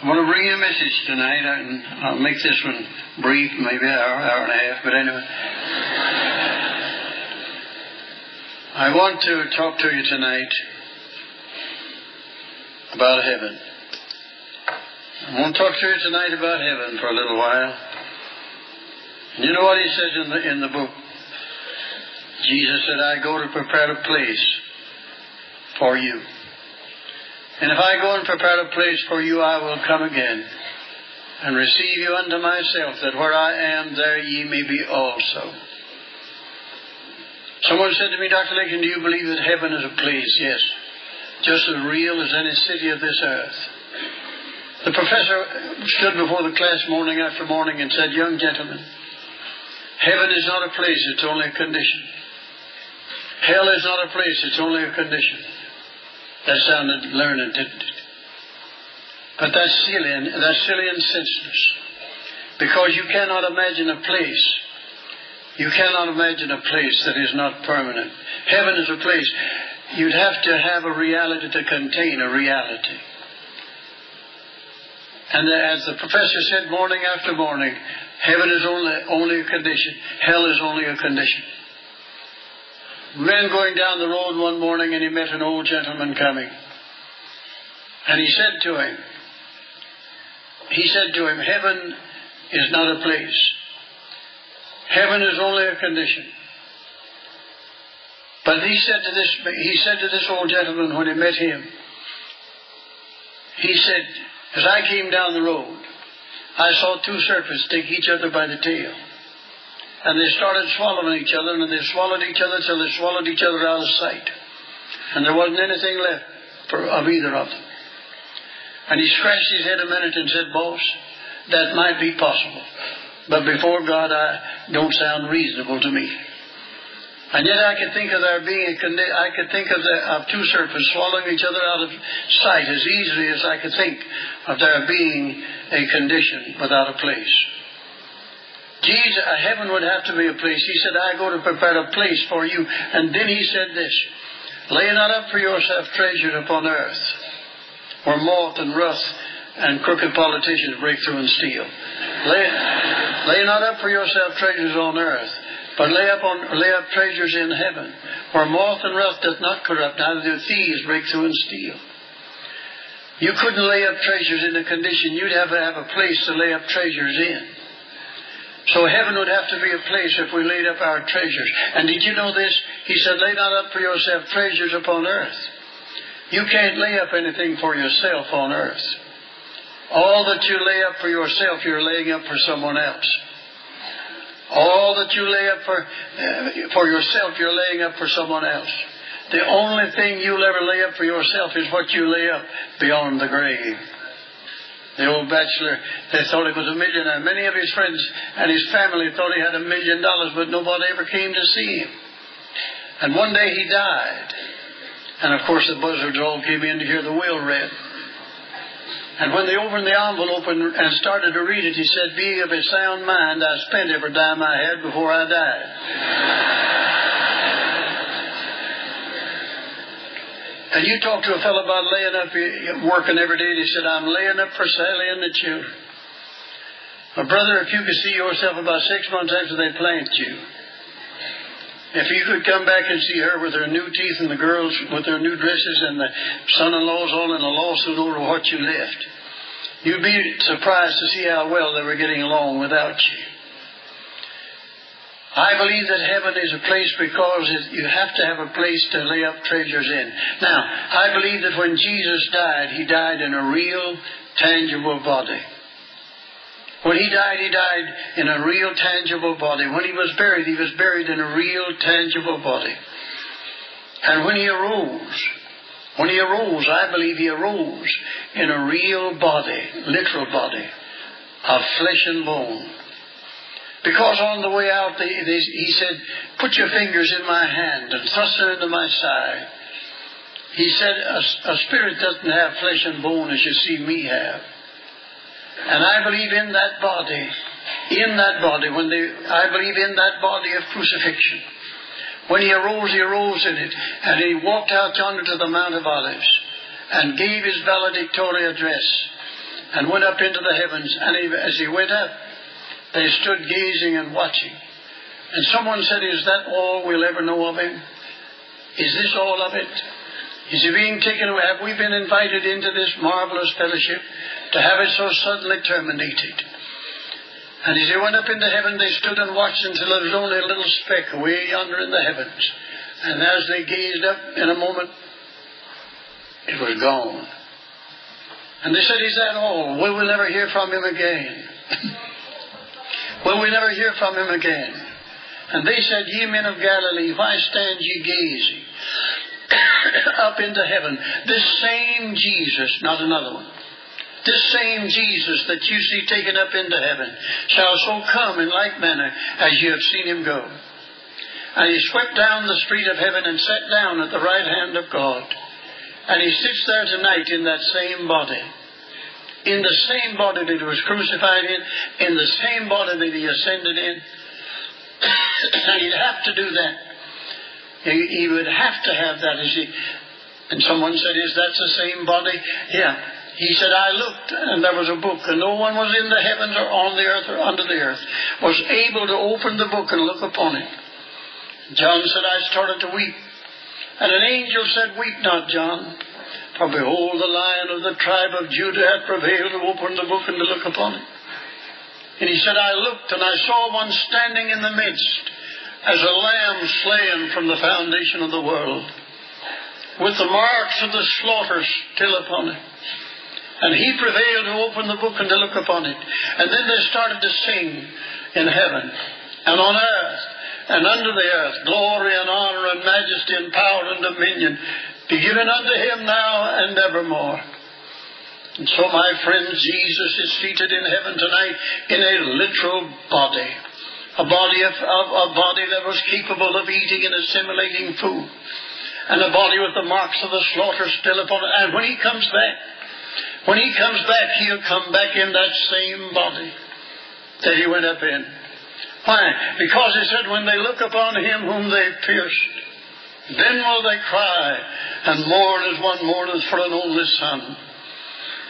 I want to bring you a message tonight, and I'll make this one brief, maybe an hour, hour and a half, but anyway. I want to talk to you tonight about heaven. I want to talk to you tonight about heaven for a little while. You know what he says in the in the book? Jesus said, I go to prepare a place for you. And if I go and prepare a place for you, I will come again and receive you unto myself, that where I am, there ye may be also. Someone said to me, Dr. Lincoln, do you believe that heaven is a place? Yes. Just as real as any city of this earth. The professor stood before the class morning after morning and said, Young gentlemen, heaven is not a place, it's only a condition. Hell is not a place, it's only a condition. That sounded learned, didn't it? But that's silly and that's silly and senseless. Because you cannot imagine a place. You cannot imagine a place that is not permanent. Heaven is a place. You'd have to have a reality to contain a reality. And as the professor said morning after morning, heaven is only, only a condition. Hell is only a condition. Man going down the road one morning and he met an old gentleman coming. And he said to him, he said to him, Heaven is not a place. Heaven is only a condition. But he said to this he said to this old gentleman when he met him, he said, As I came down the road, I saw two serpents take each other by the tail. And they started swallowing each other, and they swallowed each other till they swallowed each other out of sight. And there wasn't anything left for, of either of them. And he scratched his head a minute and said, Boss, that might be possible. But before God, I don't sound reasonable to me. And yet I could think of there being a condi- I could think of, the, of two serpents swallowing each other out of sight as easily as I could think of there being a condition without a place. Jesus, heaven would have to be a place. He said, I go to prepare a place for you. And then he said this, Lay not up for yourself treasures upon earth, where moth and rust and crooked politicians break through and steal. Lay, lay not up for yourself treasures on earth, but lay up, on, lay up treasures in heaven, where moth and rust doth not corrupt, neither do thieves break through and steal. You couldn't lay up treasures in a condition. You'd have to have a place to lay up treasures in. So heaven would have to be a place if we laid up our treasures. And did you know this? He said, lay not up for yourself treasures upon earth. You can't lay up anything for yourself on earth. All that you lay up for yourself, you're laying up for someone else. All that you lay up for, uh, for yourself, you're laying up for someone else. The only thing you'll ever lay up for yourself is what you lay up beyond the grave. The old bachelor, they thought he was a millionaire. Many of his friends and his family thought he had a million dollars, but nobody ever came to see him. And one day he died. And of course the buzzards all came in to hear the will read. And when they opened the envelope and, started to read it, he said, Being of a sound mind, I spent every dime I had before I died. And you talk to a fellow about laying up, working every day, and he said, I'm laying up for Sally and the children. My brother, if you could see yourself about six months after they plant you, if you could come back and see her with her new teeth and the girls with their new dresses and the son-in-laws all in a lawsuit over what you left, you'd be surprised to see how well they were getting along without you. I believe that heaven is a place because you have to have a place to lay up treasures in. Now, I believe that when Jesus died, he died in a real, tangible body. When he died, he died in a real, tangible body. When he was buried, he was buried in a real, tangible body. And when he arose, when he arose, I believe he arose in a real body, literal body, of flesh and bone. Because on the way out, they, they, he said, Put your fingers in my hand and thrust them into my side. He said, a, a spirit doesn't have flesh and bone as you see me have. And I believe in that body, in that body, when they, I believe in that body of crucifixion. When he arose, he arose in it, and he walked out yonder to the Mount of Olives, and gave his valedictory address. and went up into the heavens. And he, as he went up, they stood gazing and watching. And someone said, Is that all we'll ever know of him? Is this all of it? Is he being taken away? Have we been invited into this marvelous fellowship to have it so suddenly terminated? And as he went up into heaven, they stood and watched until there was only a little speck away yonder in the heavens. And as they gazed up, in a moment, it was gone. And they said, Is that all? Will we never hear from him again? Will we never hear from him again? And they said, Ye men of Galilee, why stand ye gazing up into heaven? This same Jesus, not another one, this same Jesus that you see taken up into heaven shall so come in like manner as you have seen him go. And he swept down the street of heaven and sat down at the right hand of God. And he sits there tonight in that same body. In the same body that he was crucified in, in the same body that he ascended in. he'd have to do that. He, he would have to have that as he. And someone said, Is that the same body? Yeah. He said, I looked, and there was a book, and no one was in the heavens or on the earth or under the earth was able to open the book and look upon it. John said, I started to weep. And an angel said, Weep not, John, for behold, the lion of the tribe of Judah hath prevailed to open the book and to look upon it. And he said, I looked, and I saw one standing in the midst, as a lamb slain from the foundation of the world, with the marks of the slaughter still upon it. And he prevailed to open the book and to look upon it. And then they started to sing in heaven and on earth and under the earth glory and honor and majesty and power and dominion be given unto him now and evermore. And so, my friends, Jesus is seated in heaven tonight in a literal body. A body of, of, a body that was capable of eating and assimilating food. And a body with the marks of the slaughter still upon it. And when he comes back, when he comes back, he'll come back in that same body that he went up in. Why? Because he said, when they look upon him whom they pierced, then will they cry and mourn as one mourneth for an only son.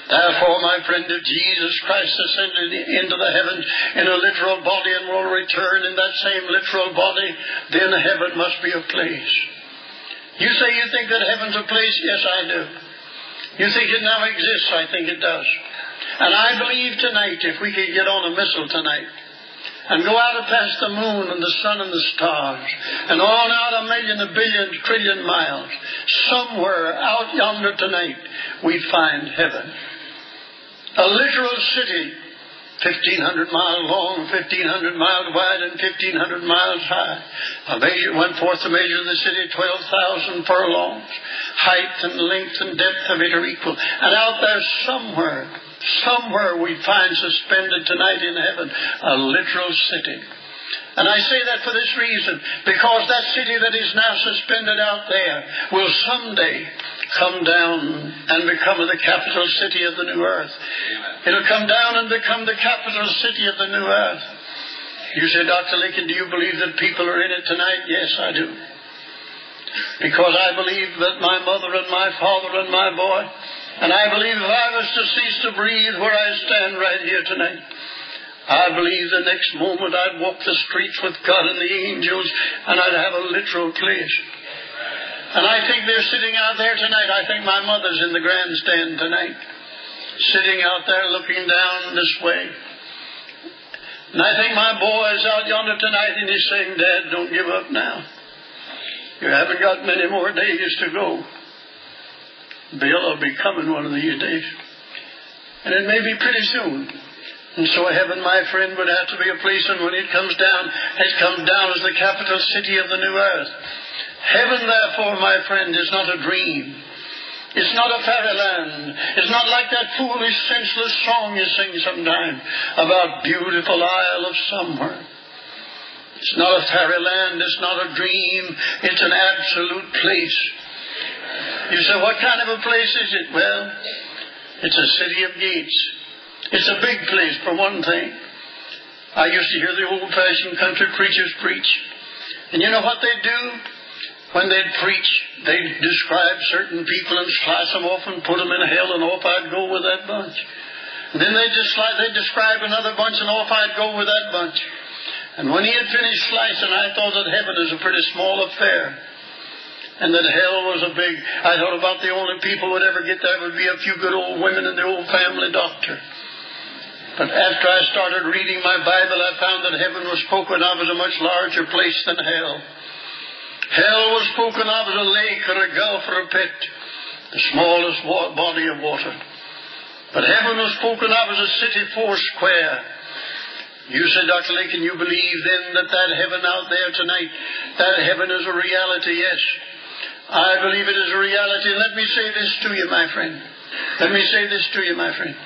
Therefore, my friend, if Jesus Christ ascended into the heavens in a literal body and will return in that same literal body, then heaven must be a place. You say you think that heaven's a place? Yes, I do. You think it now exists? I think it does. And I believe tonight, if we could get on a missile tonight, and go out past the moon and the sun and the stars, and on out a million, a billion, trillion miles, somewhere out yonder tonight, we'd find heaven. A literal city 1,500 miles long, 1,500 miles wide, and 1,500 miles high. A measure went forth to measure of the city 12,000 furlongs. Height and length and depth of it are equal. And out there somewhere, somewhere we find suspended tonight in heaven a literal city. And I say that for this reason, because that city that is now suspended out there will someday come down and become the capital city of the new earth. It'll come down and become the capital city of the new earth. You say, Dr. Lincoln, do you believe that people are in it tonight? Yes, I do. Because I believe that my mother and my father and my boy, and I believe if I was to cease to breathe where I stand right here tonight, I believe the next moment I'd walk the streets with God and the angels, and I'd have a literal place. And I think they're sitting out there tonight. I think my mother's in the grandstand tonight, sitting out there looking down this way. And I think my boy is out yonder tonight and he's saying, Dad, don't give up now. You haven't got many more days to go. Bill will be coming one of these days. And it may be pretty soon. And so heaven, my friend, would have to be a place, and when it comes down, it comes down as the capital city of the new earth. Heaven, therefore, my friend, is not a dream. It's not a fairyland. It's not like that foolish, senseless song you sing sometimes about beautiful Isle of Somewhere. It's not a fairyland. It's not a dream. It's an absolute place. You say, what kind of a place is it? Well, it's a city of gates. It's a big place, for one thing. I used to hear the old fashioned country preachers preach. And you know what they do? When they'd preach, they'd describe certain people and slice them off and put them in hell, and off I'd go with that bunch. And then they just they describe another bunch, and off I'd go with that bunch. And when he had finished slicing, I thought that heaven is a pretty small affair. And that hell was a big. I thought about the only people would ever get there would be a few good old women and the old family doctor. But after I started reading my Bible, I found that heaven was spoken of as a much larger place than hell. Hell was spoken of as a lake or a gulf or a pit, the smallest body of water. But heaven was spoken of as a city four square. You said, Dr. Can you believe then that that heaven out there tonight, that heaven is a reality? Yes. I believe it is a reality. Let me say this to you, my friend. Let me say this to you, my friend.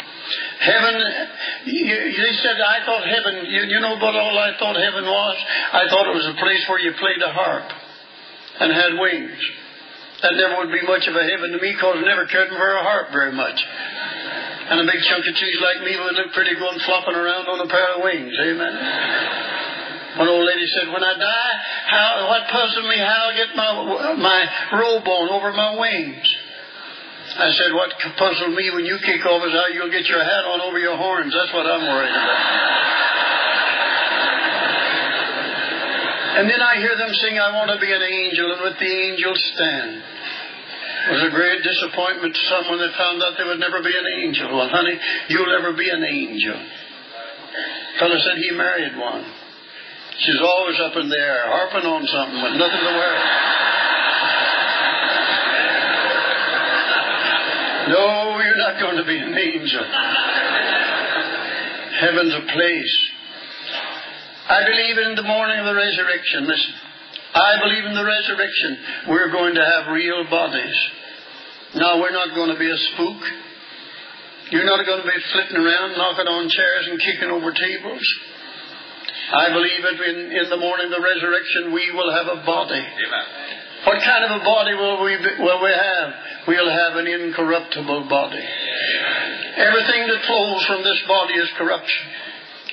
Heaven, you, they said, I thought heaven, you, you know what all I thought heaven was? I thought it was a place where you played a harp and had wings. That never would be much of a heaven to me because I never cared for a harp very much. And a big chunk of cheese like me would look pretty good flopping around on a pair of wings. Amen. One old lady said, "When I die, how what puzzles me how I get my my robe on over my wings." I said, "What puzzles me when you kick off is how you'll get your hat on over your horns. That's what I'm worried about." And then I hear them sing, "I want to be an angel, and with the angels stand." It was a great disappointment to someone that found out they would never be an angel. Well, honey, you'll never be an angel. Fellow said he married one. She's always up in there, harping on something with nothing to wear. No, you're not going to be an angel. Heaven's a place. I believe in the morning of the resurrection. Listen. I believe in the resurrection. We're going to have real bodies. No, we're not going to be a spook. You're not going to be flitting around, knocking on chairs and kicking over tables. I believe that in, in the morning of the resurrection we will have a body. Amen. What kind of a body will we, be, will we have? We'll have an incorruptible body. Everything that flows from this body is corruption,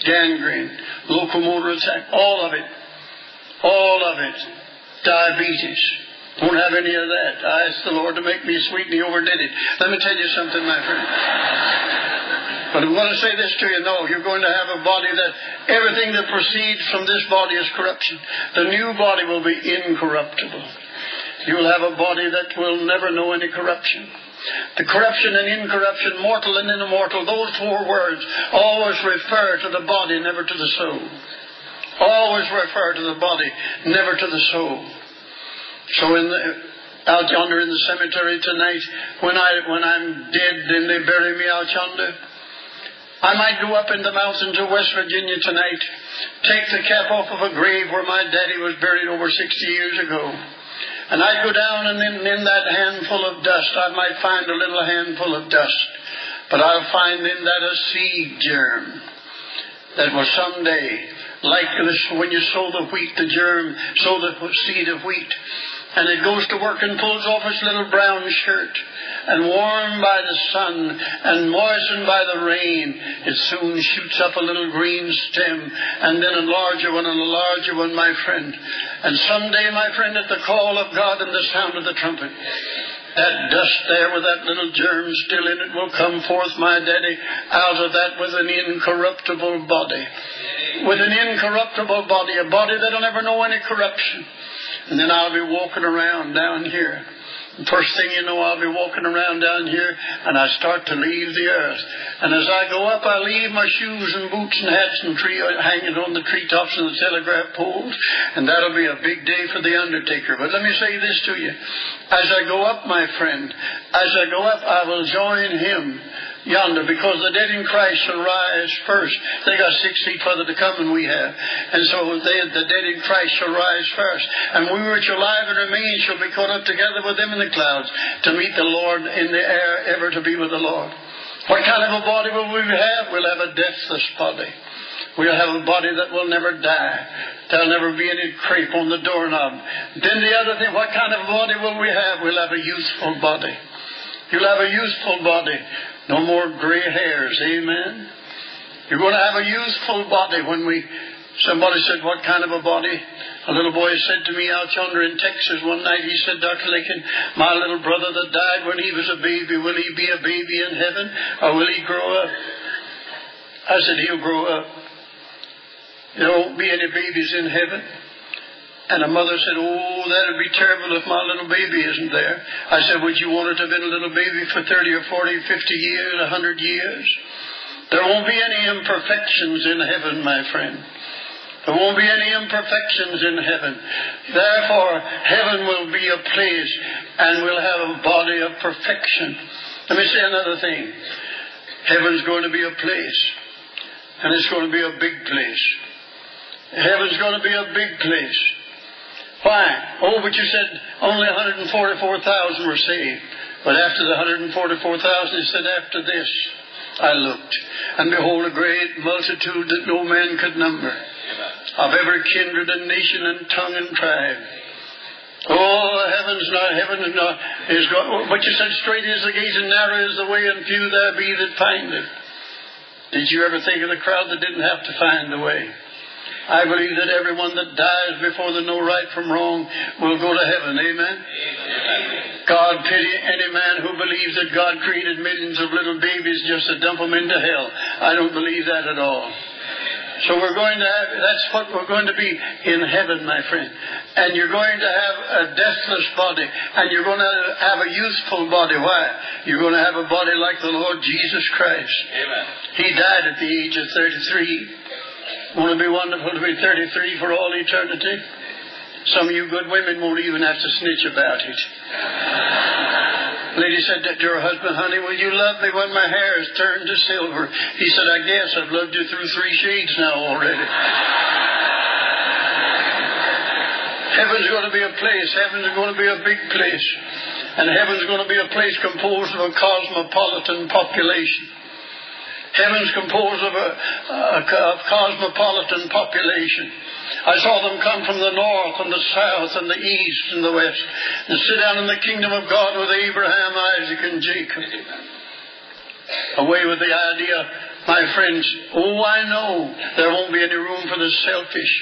gangrene, locomotor ataxia, all of it all of it. Diabetes. Won't have any of that. I asked the Lord to make me sweet and He overdid it. Let me tell you something, my friend. But I'm going to say this to you. No, you're going to have a body that everything that proceeds from this body is corruption. The new body will be incorruptible. You'll have a body that will never know any corruption. The corruption and incorruption, mortal and immortal, those four words always refer to the body, never to the soul. Always refer to the body, never to the soul. So in the, out yonder in the cemetery tonight, when I when I'm dead and they bury me out yonder, I might go up in the mountains of West Virginia tonight, take the cap off of a grave where my daddy was buried over 60 years ago. And I'd go down and in, in that handful of dust, I might find a little handful of dust. But I'll find in that a seed germ that will someday like this, when you sow the wheat, the germ, sow the seed of wheat. And it goes to work and pulls off its little brown shirt. And warmed by the sun and moistened by the rain, it soon shoots up a little green stem and then a larger one and a larger one, my friend. And someday, my friend, at the call of God and the sound of the trumpet, that dust there with that little germ still in it will come forth, my daddy, out of that with an incorruptible body with an incorruptible body, a body that'll never know any corruption. And then I'll be walking around down here. First thing you know, I'll be walking around down here and I start to leave the earth. And as I go up, I leave my shoes and boots and hats and tree uh, hanging on the treetops and the telegraph poles. And that'll be a big day for the undertaker. But let me say this to you. As I go up, my friend, as I go up, I will join him yonder because the dead in Christ shall rise first. They got six feet further to come than we have. And so they, the dead in Christ shall rise first. And we which are alive and remain shall be caught up together with them in the clouds to meet the Lord in the air, ever to be with the Lord. What kind of a body will we have? We'll have a deathless body. We'll have a body that will never die. There'll never be any crepe on the doorknob. Then the other thing, what kind of a body will we have? We'll have a youthful body. You'll have a youthful body. No more gray hairs. Amen. You're going to have a youthful body when we. Somebody said, What kind of a body? A little boy said to me out yonder in Texas one night, he said, Dr. Lincoln, my little brother that died when he was a baby, will he be a baby in heaven or will he grow up? I said, He'll grow up. There won't be any babies in heaven. And a mother said, Oh, that'd be terrible if my little baby isn't there. I said, Would you want it to have been a little baby for 30 or 40, 50 years, 100 years? There won't be any imperfections in heaven, my friend. There won't be any imperfections in heaven. Therefore, heaven will be a place and we'll have a body of perfection. Let me say another thing. Heaven's going to be a place, and it's going to be a big place. Heaven's going to be a big place. Why? Oh, but you said only 144,000 were saved. But after the 144,000, he said, after this, I looked, and behold, a great multitude that no man could number, of every kindred and nation and tongue and tribe. Oh, heaven's not, heaven's not, is God. But you said, straight is the gate and narrow is the way, and few there be that find it. Did you ever think of the crowd that didn't have to find the way? I believe that everyone that dies before they know right from wrong will go to heaven. Amen? Amen. God pity any man who believes that God created millions of little babies just to dump them into hell. I don't believe that at all. So we're going to have, that's what we're going to be in heaven, my friend. And you're going to have a deathless body. And you're going to have a youthful body. Why? You're going to have a body like the Lord Jesus Christ. Amen. He died at the age of 33. Won't it be wonderful to be 33 for all eternity? Some of you good women won't even have to snitch about it. Lady said that to her husband, Honey, will you love me when my hair is turned to silver? He said, I guess I've loved you through three shades now already. Heaven's going to be a place. Heaven's going to be a big place. And heaven's going to be a place composed of a cosmopolitan population. Heaven's composed of a, a, a cosmopolitan population. I saw them come from the north and the south and the east and the west and sit down in the kingdom of God with Abraham, Isaac, and Jacob. Away with the idea, my friends, oh, I know there won't be any room for the selfish.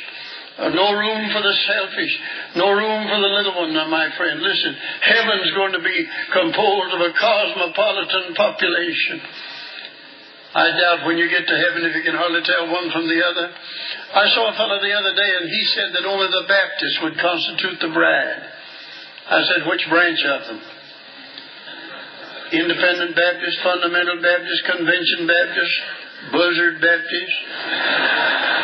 Uh, no room for the selfish. No room for the little one, my friend. Listen, heaven's going to be composed of a cosmopolitan population. I doubt when you get to heaven if you can hardly tell one from the other. I saw a fellow the other day and he said that only the Baptists would constitute the bride. I said, which branch of them? Independent Baptist, Fundamental Baptist, Convention Baptist, Buzzard Baptist.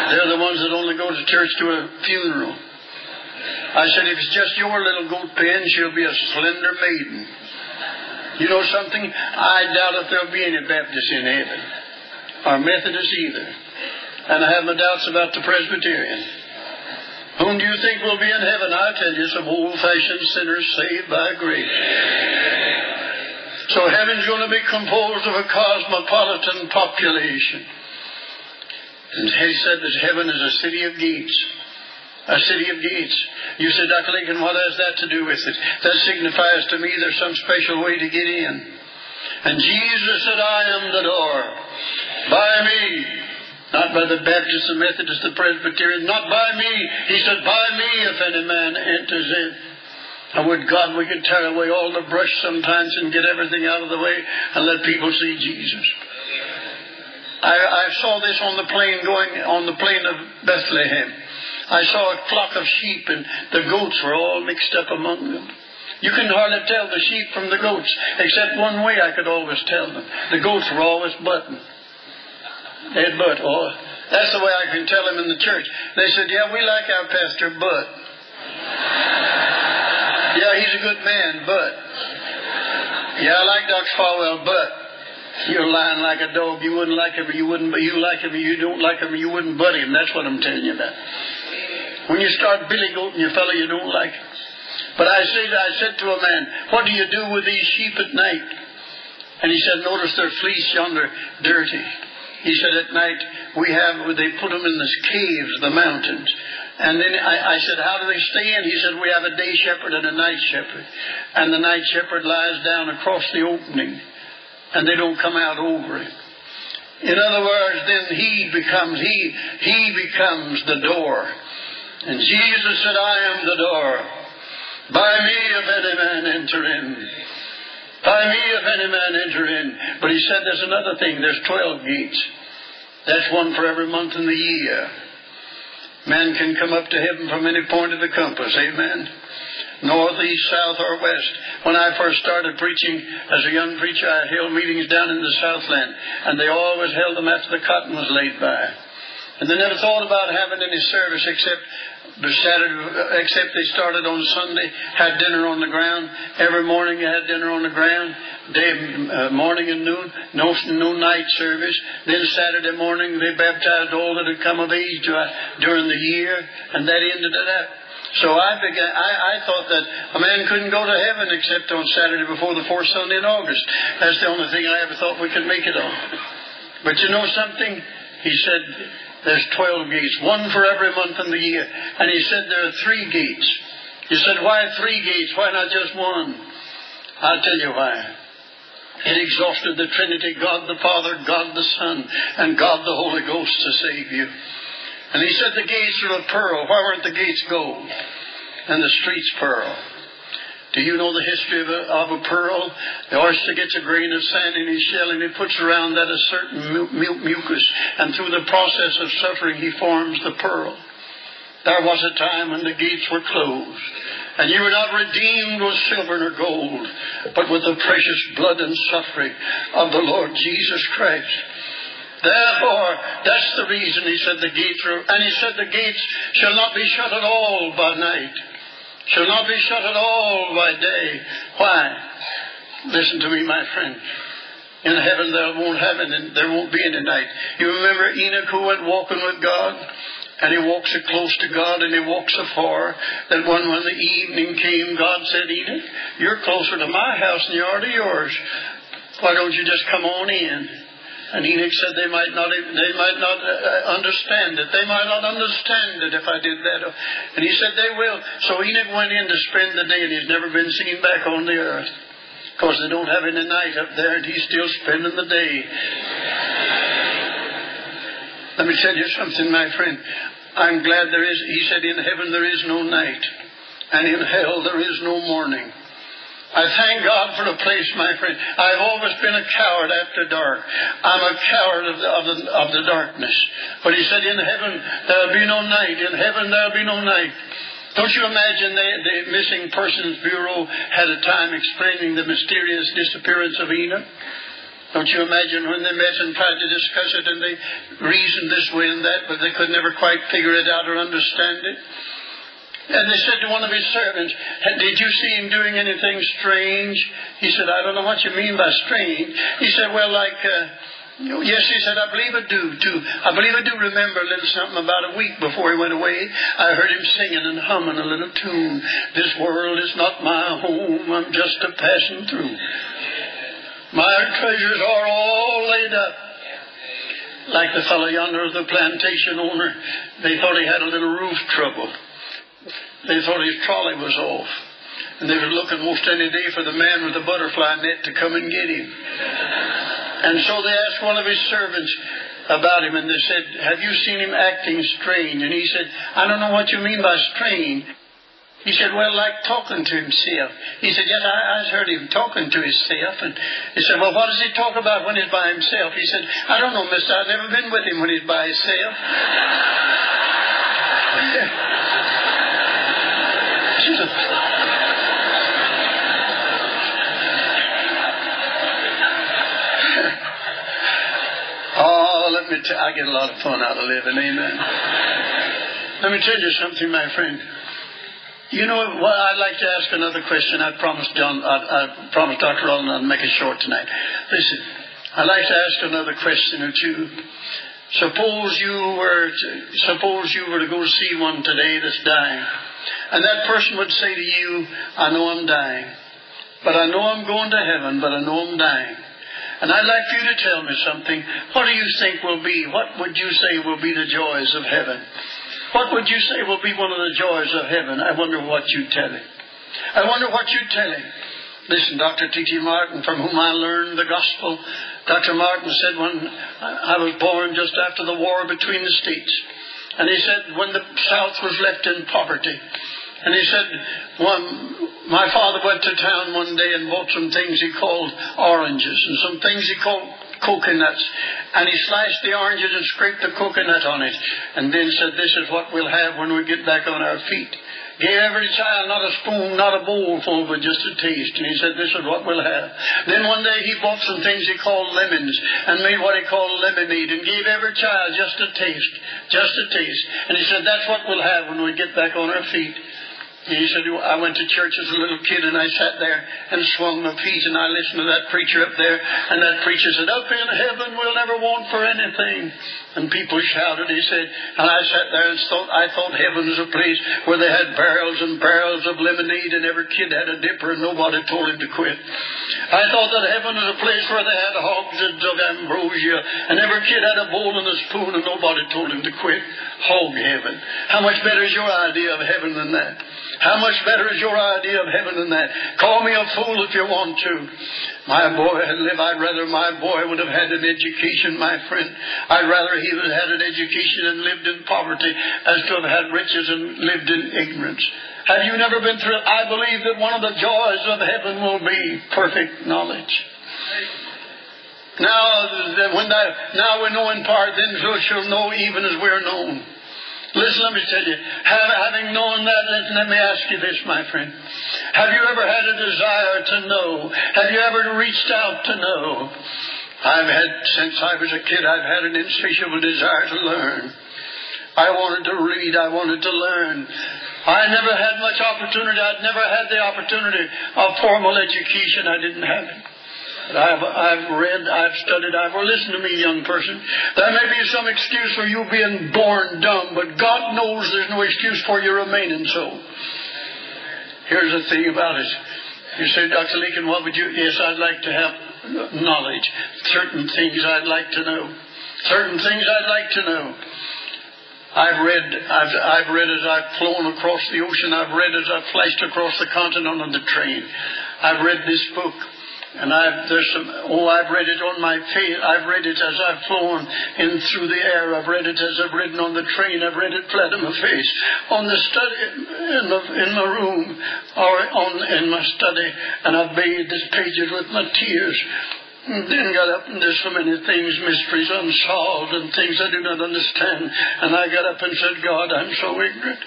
They're the ones that only go to church to a funeral. I said, if it's just your little goat pen, she'll be a slender maiden. You know something? I doubt if there'll be any Baptists in heaven or Methodists either. And I have my doubts about the Presbyterian. Whom do you think will be in heaven? I tell you, some old fashioned sinners saved by grace. So heaven's going to be composed of a cosmopolitan population. And he said that heaven is a city of gates. A city of gates. You said, Dr. Lincoln, what has that to do with it? That signifies to me there's some special way to get in. And Jesus said, I am the door. By me. Not by the Baptist, the Methodist, the Presbyterian. Not by me. He said, By me if any man enters in. And would God we could tear away all the brush sometimes and get everything out of the way and let people see Jesus. I, I saw this on the plane going on the plain of Bethlehem. I saw a flock of sheep and the goats were all mixed up among them. You can hardly tell the sheep from the goats, except one way I could always tell them. The goats were always butting. Ed Butt. Oh, that's the way I can tell them in the church. They said, Yeah, we like our pastor, but. yeah, he's a good man, but. Yeah, I like Dr. Falwell, but. You're lying like a dog. You wouldn't like him, you wouldn't, but you like him, you don't like him, you wouldn't butt him. That's what I'm telling you about. When you start billy goating your fellow you don't like him. But I said, I said to a man, What do you do with these sheep at night? And he said, Notice their fleece yonder dirty. He said, At night we have, they put them in these caves, the mountains. And then I, I said, How do they stay in? He said, We have a day shepherd and a night shepherd. And the night shepherd lies down across the opening, and they don't come out over it. In other words, then he becomes he he becomes the door. And Jesus said, I am the door. By me if any man enter in. By me if any man enter in. But he said there's another thing. There's twelve gates. That's one for every month in the year. Man can come up to heaven from any point of the compass. Amen. North, east, south, or west. When I first started preaching as a young preacher, I held meetings down in the Southland, and they always held them after the cotton was laid by. And they never thought about having any service except Saturday, except they started on Sunday, had dinner on the ground. Every morning they had dinner on the ground, day, uh, morning and noon, no, no night service. Then Saturday morning they baptized all that had come of age during the year, and that ended it that. So I began. I, I thought that a man couldn't go to heaven except on Saturday before the fourth Sunday in August. That's the only thing I ever thought we could make it on. But you know something? He said there's 12 gates, one for every month in the year. And he said there are three gates. He said, why three gates? Why not just one? I'll tell you why. It exhausted the Trinity, God the Father, God the Son, and God the Holy Ghost to save you. And he said the gates are of pearl. Why weren't the gates gold? And the streets pearl. Do you know the history of a, of a pearl? The oyster gets a grain of sand in his shell and he puts around that a certain mu- mucus, and through the process of suffering, he forms the pearl. There was a time when the gates were closed, and you were not redeemed with silver nor gold, but with the precious blood and suffering of the Lord Jesus Christ. Therefore, that's the reason he said the gates are, and he said the gates shall not be shut at all by night shall not be shut at all by day. Why? Listen to me, my friend. In heaven there won't have any, there won't be any night. You remember Enoch who went walking with God? And he walks so close to God and he walks so far that when, when the evening came, God said, Enoch, you're closer to my house than you are to yours. Why don't you just come on in? And Enoch said they might not, they might not uh, understand it. They might not understand it if I did that. And he said they will. So Enoch went in to spend the day, and he's never been seen back on the earth. Because they don't have any night up there, and he's still spending the day. Let me tell you something, my friend. I'm glad there is, he said, in heaven there is no night, and in hell there is no morning. I thank God for the place, my friend. I've always been a coward after dark. I'm a coward of the, of the, of the darkness. But he said, in heaven there'll be no night. In heaven there'll be no night. Don't you imagine the, the Missing Persons Bureau had a time explaining the mysterious disappearance of Enoch? Don't you imagine when they met and tried to discuss it and they reasoned this way and that, but they could never quite figure it out or understand it? And they said to one of his servants, Did you see him doing anything strange? He said, I don't know what you mean by strange. He said, Well, like, uh, yes, he said, I believe I do, too. I believe I do remember a little something about a week before he went away. I heard him singing and humming a little tune. This world is not my home, I'm just a passing through. My treasures are all laid up. Like the fellow yonder, the plantation owner, they thought he had a little roof trouble. They thought his trolley was off. And they were looking most any day for the man with the butterfly net to come and get him. And so they asked one of his servants about him, and they said, Have you seen him acting strange? And he said, I don't know what you mean by strange. He said, Well, like talking to himself. He said, Yes, I, I heard him talking to himself. And he said, Well, what does he talk about when he's by himself? He said, I don't know, mister. I've never been with him when he's by himself. oh, let me tell I get a lot of fun out of living, amen. let me tell you something, my friend. You know what? I'd like to ask another question. I promised John, I, I promised Dr. Rollin I'd make it short tonight. Listen, I'd like to ask another question or two. Suppose you were to, suppose you were to go see one today that's dying. And that person would say to you, I know I'm dying, but I know I'm going to heaven, but I know I'm dying. And I'd like you to tell me something. What do you think will be, what would you say will be the joys of heaven? What would you say will be one of the joys of heaven? I wonder what you'd tell him. I wonder what you'd tell him. Listen, Dr. T.T. Martin, from whom I learned the gospel, Dr. Martin said when I was born just after the war between the states, and he said, when the South was left in poverty, and he said, one, my father went to town one day and bought some things he called oranges and some things he called coconuts. And he sliced the oranges and scraped the coconut on it. And then said, This is what we'll have when we get back on our feet. Gave every child not a spoon, not a bowl full, but just a taste. And he said, This is what we'll have. Then one day he bought some things he called lemons and made what he called lemonade and gave every child just a taste, just a taste. And he said, That's what we'll have when we get back on our feet. He said, I went to church as a little kid and I sat there and swung my feet and I listened to that preacher up there and that preacher said, up in heaven we'll never want for anything. And people shouted, he said, and I sat there and thought, I thought heaven was a place where they had barrels and barrels of lemonade and every kid had a dipper and nobody told him to quit. I thought that heaven was a place where they had hogsheads of ambrosia and every kid had a bowl and a spoon and nobody told him to quit. Hog heaven. How much better is your idea of heaven than that? How much better is your idea of heaven than that? Call me a fool if you want to. My boy had lived, I'd rather my boy would have had an education, my friend. I'd rather he would have had an education and lived in poverty as to have had riches and lived in ignorance. Have you never been through it? I believe that one of the joys of heaven will be perfect knowledge. Now, when that, now we know in part, then we shall know even as we're known. Listen, let me tell you. having known that, let, me ask you this, my friend. Have you ever had a desire to know? Have you ever reached out to know? I've had, since I was a kid, I've had an insatiable desire to learn. I wanted to read. I wanted to learn. I never had much opportunity. I'd never had the opportunity of formal education. I didn't have it. I've, I've read, I've studied, I've, well, to me, young person. There may be some excuse for you being born dumb, but God knows there's no excuse for you remaining so. Here's the thing about it. You say, Dr. Lincoln, what would you? Yes, I'd like to have knowledge. Certain things I'd like to know. Certain things I'd like to know. I've read, I've, I've read as I've flown across the ocean. I've read as I've flashed across the continent on the train. I've read this book. And I've, there's some, oh, I've read it on my face. I've read it as I've flown in through the air. I've read it as I've ridden on the train. I've read it flat in my face, on the study, in the, in my room, or on, in my study. And I've bathed these pages with my tears. And then got up and there's so many things, mysteries unsolved and things I do not understand. And I got up and said, God, I'm so ignorant.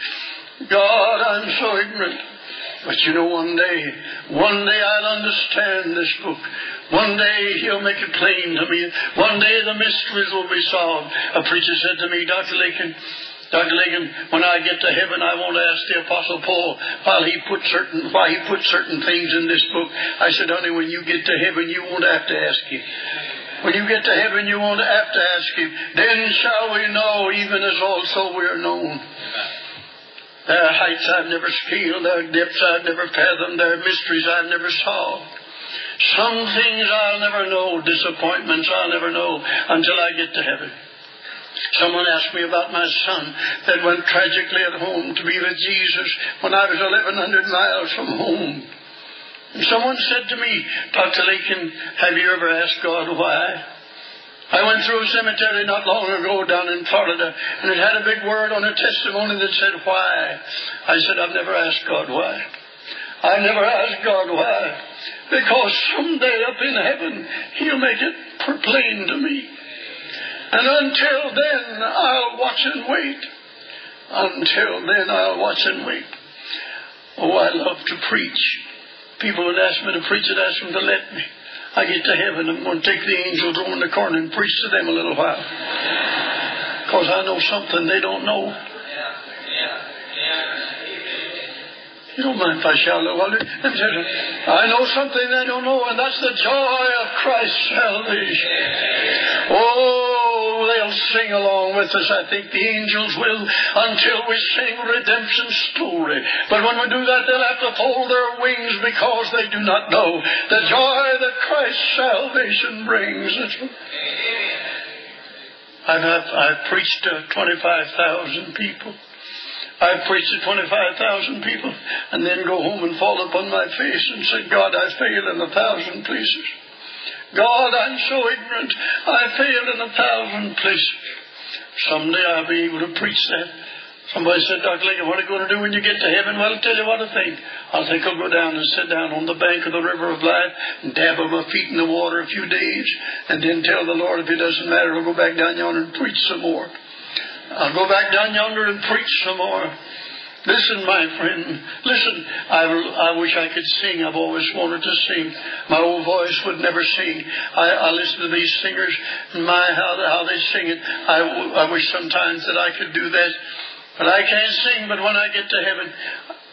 God, I'm so ignorant. But you know, one day, one day I'll understand this book. One day he'll make it plain to me. One day the mysteries will be solved. A preacher said to me, Dr. Lincoln, Dr. Lincoln, when I get to heaven, I won't ask the Apostle Paul while he put certain why he put certain things in this book. I said, honey, when you get to heaven, you won't have to ask him. When you get to heaven, you won't have to ask him. Then shall we know, even as also we are known. There are heights I've never scaled, there are depths I've never fathomed, there are mysteries I've never solved. Some things I'll never know, disappointments I'll never know until I get to heaven. Someone asked me about my son that went tragically at home to be with Jesus when I was 1,100 miles from home. And someone said to me, Dr. Lincoln, have you ever asked God why? I went through a cemetery not long ago down in Florida, and it had a big word on a testimony that said, Why? I said, I've never asked God why. I never asked God why. Because someday up in heaven, He'll make it plain to me. And until then, I'll watch and wait. Until then, I'll watch and wait. Oh, I love to preach. People would ask me to preach and ask them to let me. I get to heaven, I'm going to take the angels over in the corner and preach to them a little while. Because I know something they don't know. You don't mind if I shout a little while. I know something they don't know, and that's the joy of Christ's salvation. Oh, sing along with us. I think the angels will until we sing redemption story. But when we do that, they'll have to fold their wings because they do not know the joy that Christ's salvation brings. I've, I've, I've preached to 25,000 people. I preached to 25,000 people and then go home and fall upon my face and say, God, I failed in a thousand places. God, I'm so ignorant. I failed in a thousand places. Someday I'll be able to preach that. Somebody said, Dr. Lincoln, what are you going to do when you get to heaven? Well, I'll tell you what I think. I think I'll go down and sit down on the bank of the river of life and dabble my feet in the water a few days and then tell the Lord if it doesn't matter, I'll go back down yonder and preach some more. I'll go back down yonder and preach some more. Listen, my friend. Listen. I, I wish I could sing. I've always wanted to sing. My old voice would never sing. I, I listen to these singers and my how how they sing it. I, I wish sometimes that I could do that. But I can't sing. But when I get to heaven,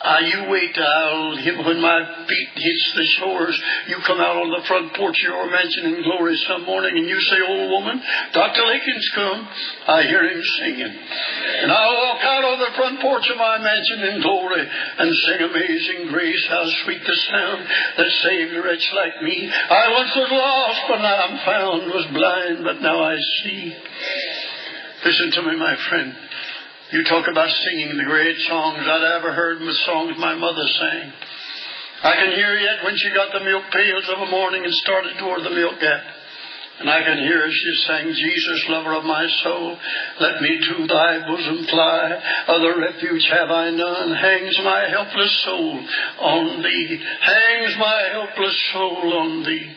uh, you wait. I'll when my feet hits the shores. You come out on the front porch of your mansion in glory some morning, and you say, "Old woman, Doctor Lakin's come." I hear him singing, and I'll walk out on the front porch of my mansion in glory and sing "Amazing Grace." How sweet the sound that saved a wretch like me. I once was lost, but now I'm found. Was blind, but now I see. Listen to me, my friend. You talk about singing the great songs I'd ever heard the songs my mother sang. I can hear yet when she got the milk pails of a morning and started toward the milk gap. And I can hear she sang, Jesus, lover of my soul, let me to thy bosom fly. Other refuge have I none. Hangs my helpless soul on thee. Hangs my helpless soul on thee.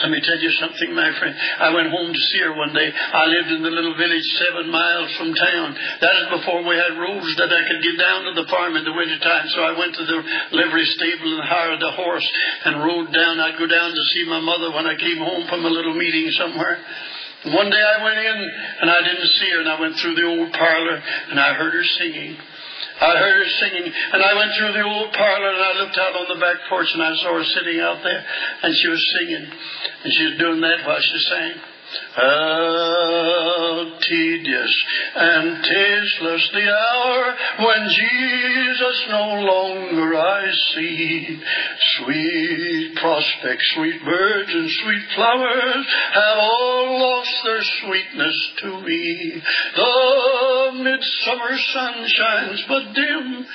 Let me tell you something, my friend. I went home to see her one day. I lived in the little village seven miles from town. That is before we had roads that I could get down to the farm in the winter time. So I went to the livery stable and hired a horse and rode down. I'd go down to see my mother when I came home from a little meeting somewhere. One day I went in and I didn't see her and I went through the old parlor and I heard her singing. I heard her singing, and I went through the old parlor and I looked out on the back porch and I saw her sitting out there, and she was singing, and she was doing that while she sang. How tedious and tasteless the hour when Jesus no longer I see. Sweet prospects, sweet birds, and sweet flowers have all lost their sweetness to me. The midsummer sun shines but dim.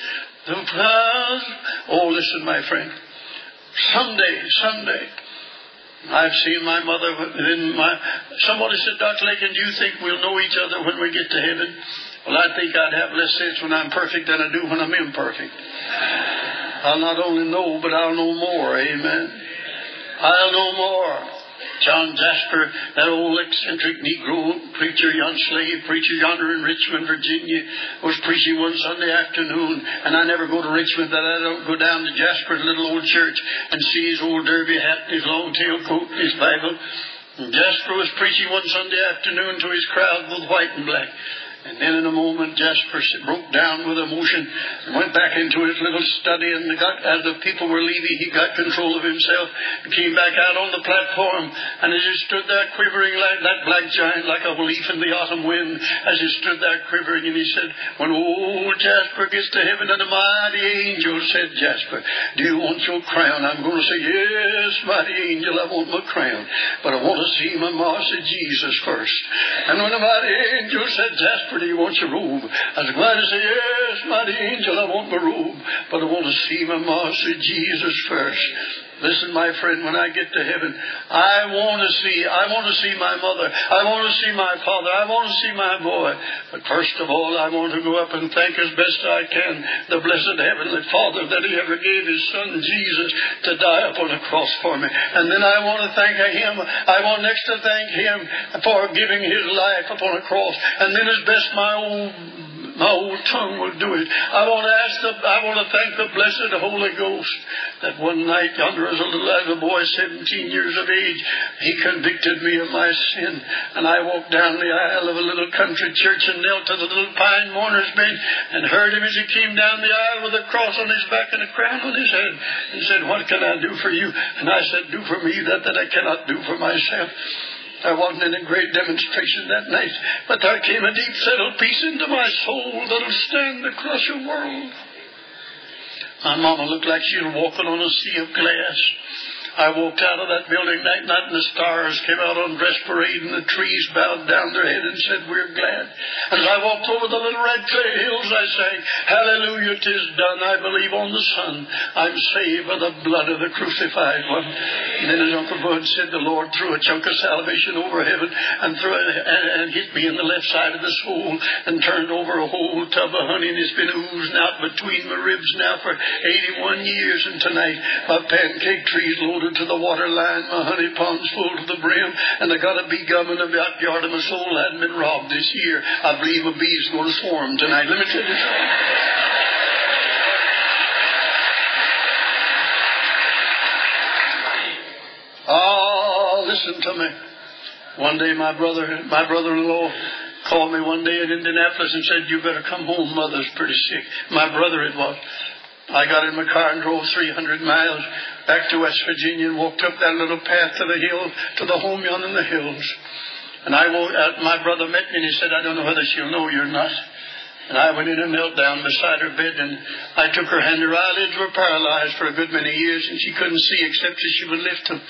The clouds. Oh, listen, my friend. Someday, someday, I've seen my mother in my. Somebody said, Dr. Lakin, do you think we'll know each other when we get to heaven? Well, I think I'd have less sense when I'm perfect than I do when I'm imperfect. I'll not only know, but I'll know more. Amen. I'll know more. John Jasper, that old eccentric Negro preacher, young slave preacher yonder in Richmond, Virginia, was preaching one Sunday afternoon, and I never go to Richmond that I don't go down to Jasper's little old church and see his old derby hat and his long tail coat and his Bible. And Jasper was preaching one Sunday afternoon to his crowd, both white and black. And then in a moment, Jasper broke down with emotion and went back into his little study. And got, as the people were leaving, he got control of himself and came back out on the platform. And as he stood there quivering like that black giant, like a leaf in the autumn wind, as he stood there quivering, and he said, When old Jasper gets to heaven and the mighty angel said, Jasper, do you want your crown? I'm going to say, Yes, mighty angel, I want my crown. But I want to see my master Jesus first. And when the mighty angel said, Jasper, do wants want your robe? I was glad to say, Yes, mighty angel, I want my robe, but I want to see my master Jesus first. Listen, my friend, when I get to heaven, I want to see, I want to see my mother. I want to see my father. I want to see my boy. But first of all, I want to go up and thank as best I can the blessed Heavenly Father that He ever gave His Son Jesus to die upon a cross for me. And then I want to thank Him. I want next to thank Him for giving His life upon a cross. And then as best my own my old tongue will do it. I want to ask the, I want to thank the blessed Holy Ghost that one night yonder as a little, as a boy, 17 years of age, he convicted me of my sin. And I walked down the aisle of a little country church and knelt to the little pine mourner's bench and heard him as he came down the aisle with a cross on his back and a crown on his head and said, what can I do for you? And I said, do for me that that I cannot do for myself. There wasn't any great demonstration that night, but there came a deep settled peace into my soul that'll stand crush of world. My mama looked like she was walking on a sea of glass. I walked out of that building that night and the stars came out on dress parade and the trees bowed down their head and said, We're glad. As I walked over the little red clay hills, I sang, Hallelujah, tis done. I believe on the Son. I'm saved by the blood of the crucified one. And then as Uncle Bud said, the Lord threw a chunk of salvation over heaven and threw it and, and hit me in the left side of the soul and turned over a whole tub of honey and it's been oozing out between my ribs now for 81 years and tonight my pancake tree's loaded to the water line, my honey ponds full to the brim, and I got a bee gum about backyard of my soul hadn't been robbed this year. I believe a bee's going to swarm tonight. Let me tell you something. Oh, listen to me. One day my brother, my brother-in-law called me one day in Indianapolis and said, you better come home, mother's pretty sick. My brother it was. I got in my car and drove 300 miles back to West Virginia and walked up that little path to the hill, to the home yonder in the hills. And I walked, uh, my brother met me and he said, I don't know whether she'll know you or not. And I went in and knelt down beside her bed and I took her hand. Her eyelids were paralyzed for a good many years and she couldn't see except as she would lift them.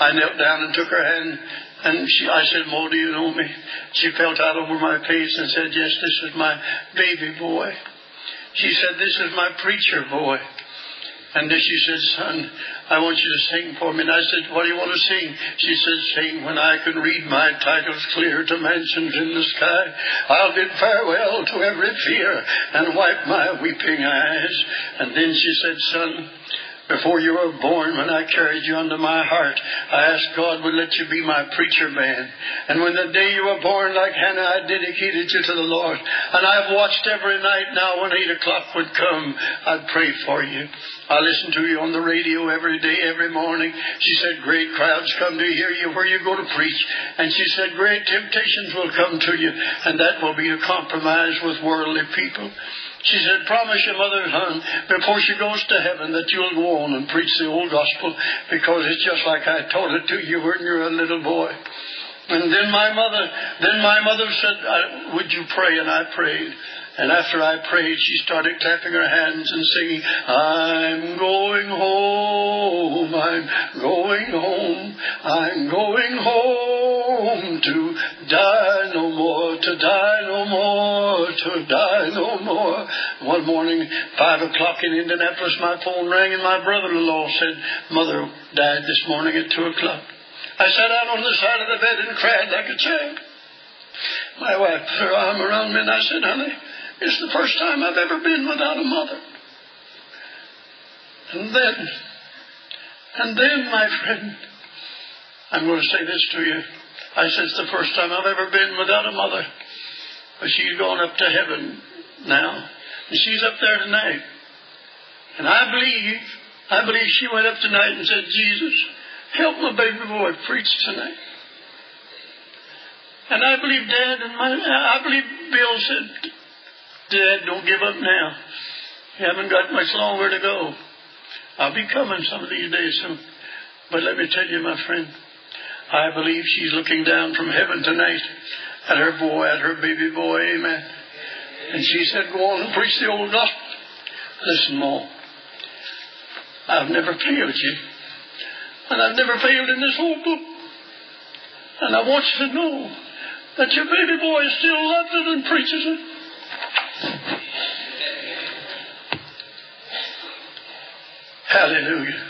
I knelt down and took her hand and she, I said, Mo, do you know me? She felt out over my face and said, yes, this is my baby boy. She said, this is my preacher boy. And then she said, son, I want you to sing for me. And I said, what do you want to sing? She said, sing when I can read my titles clear to mansions in the sky. I'll bid farewell to every fear and wipe my weeping eyes. And then she said, son, before you were born, when I carried you under my heart, I asked God would let you be my preacher man. And when the day you were born, like Hannah, I dedicated you to the Lord. And I've watched every night now when eight o'clock would come, I'd pray for you. I listen to you on the radio every day, every morning. She said, great crowds come to hear you where you go to preach. And she said, great temptations will come to you, and that will be a compromise with worldly people. She said, promise your mother, hon, before she goes to heaven that you'll go on and preach the old gospel because it's just like I taught it to you when you were a little boy. And then my mother, then my mother said, uh, would you pray? And I prayed. And after I prayed, she started clapping her hands and singing, I'm going home, I'm going home, I'm going home to die no more, to die no more, to die no more. One morning, five o'clock in Indianapolis, my phone rang and my brother-in-law said, Mother died this morning at two o'clock. I sat out on the side of the bed and cried like a child. My wife put her arm around me and I said, honey, it's the first time I've ever been without a mother. And then, and then, my friend, I'm going to say this to you. I said it's the first time I've ever been without a mother. But she's gone up to heaven now. And she's up there tonight. And I believe, I believe she went up tonight and said, Jesus, help my baby boy preach tonight. And I believe Dad and my, I believe Bill said, Dad, don't give up now. You haven't got much longer to go. I'll be coming some of these days soon. But let me tell you, my friend, I believe she's looking down from heaven tonight at her boy, at her baby boy. Amen. And she said, Go on and preach the old gospel. Listen, Mo. I've never failed you. And I've never failed in this whole book. And I want you to know that your baby boy still loves it and preaches it. Hallelujah.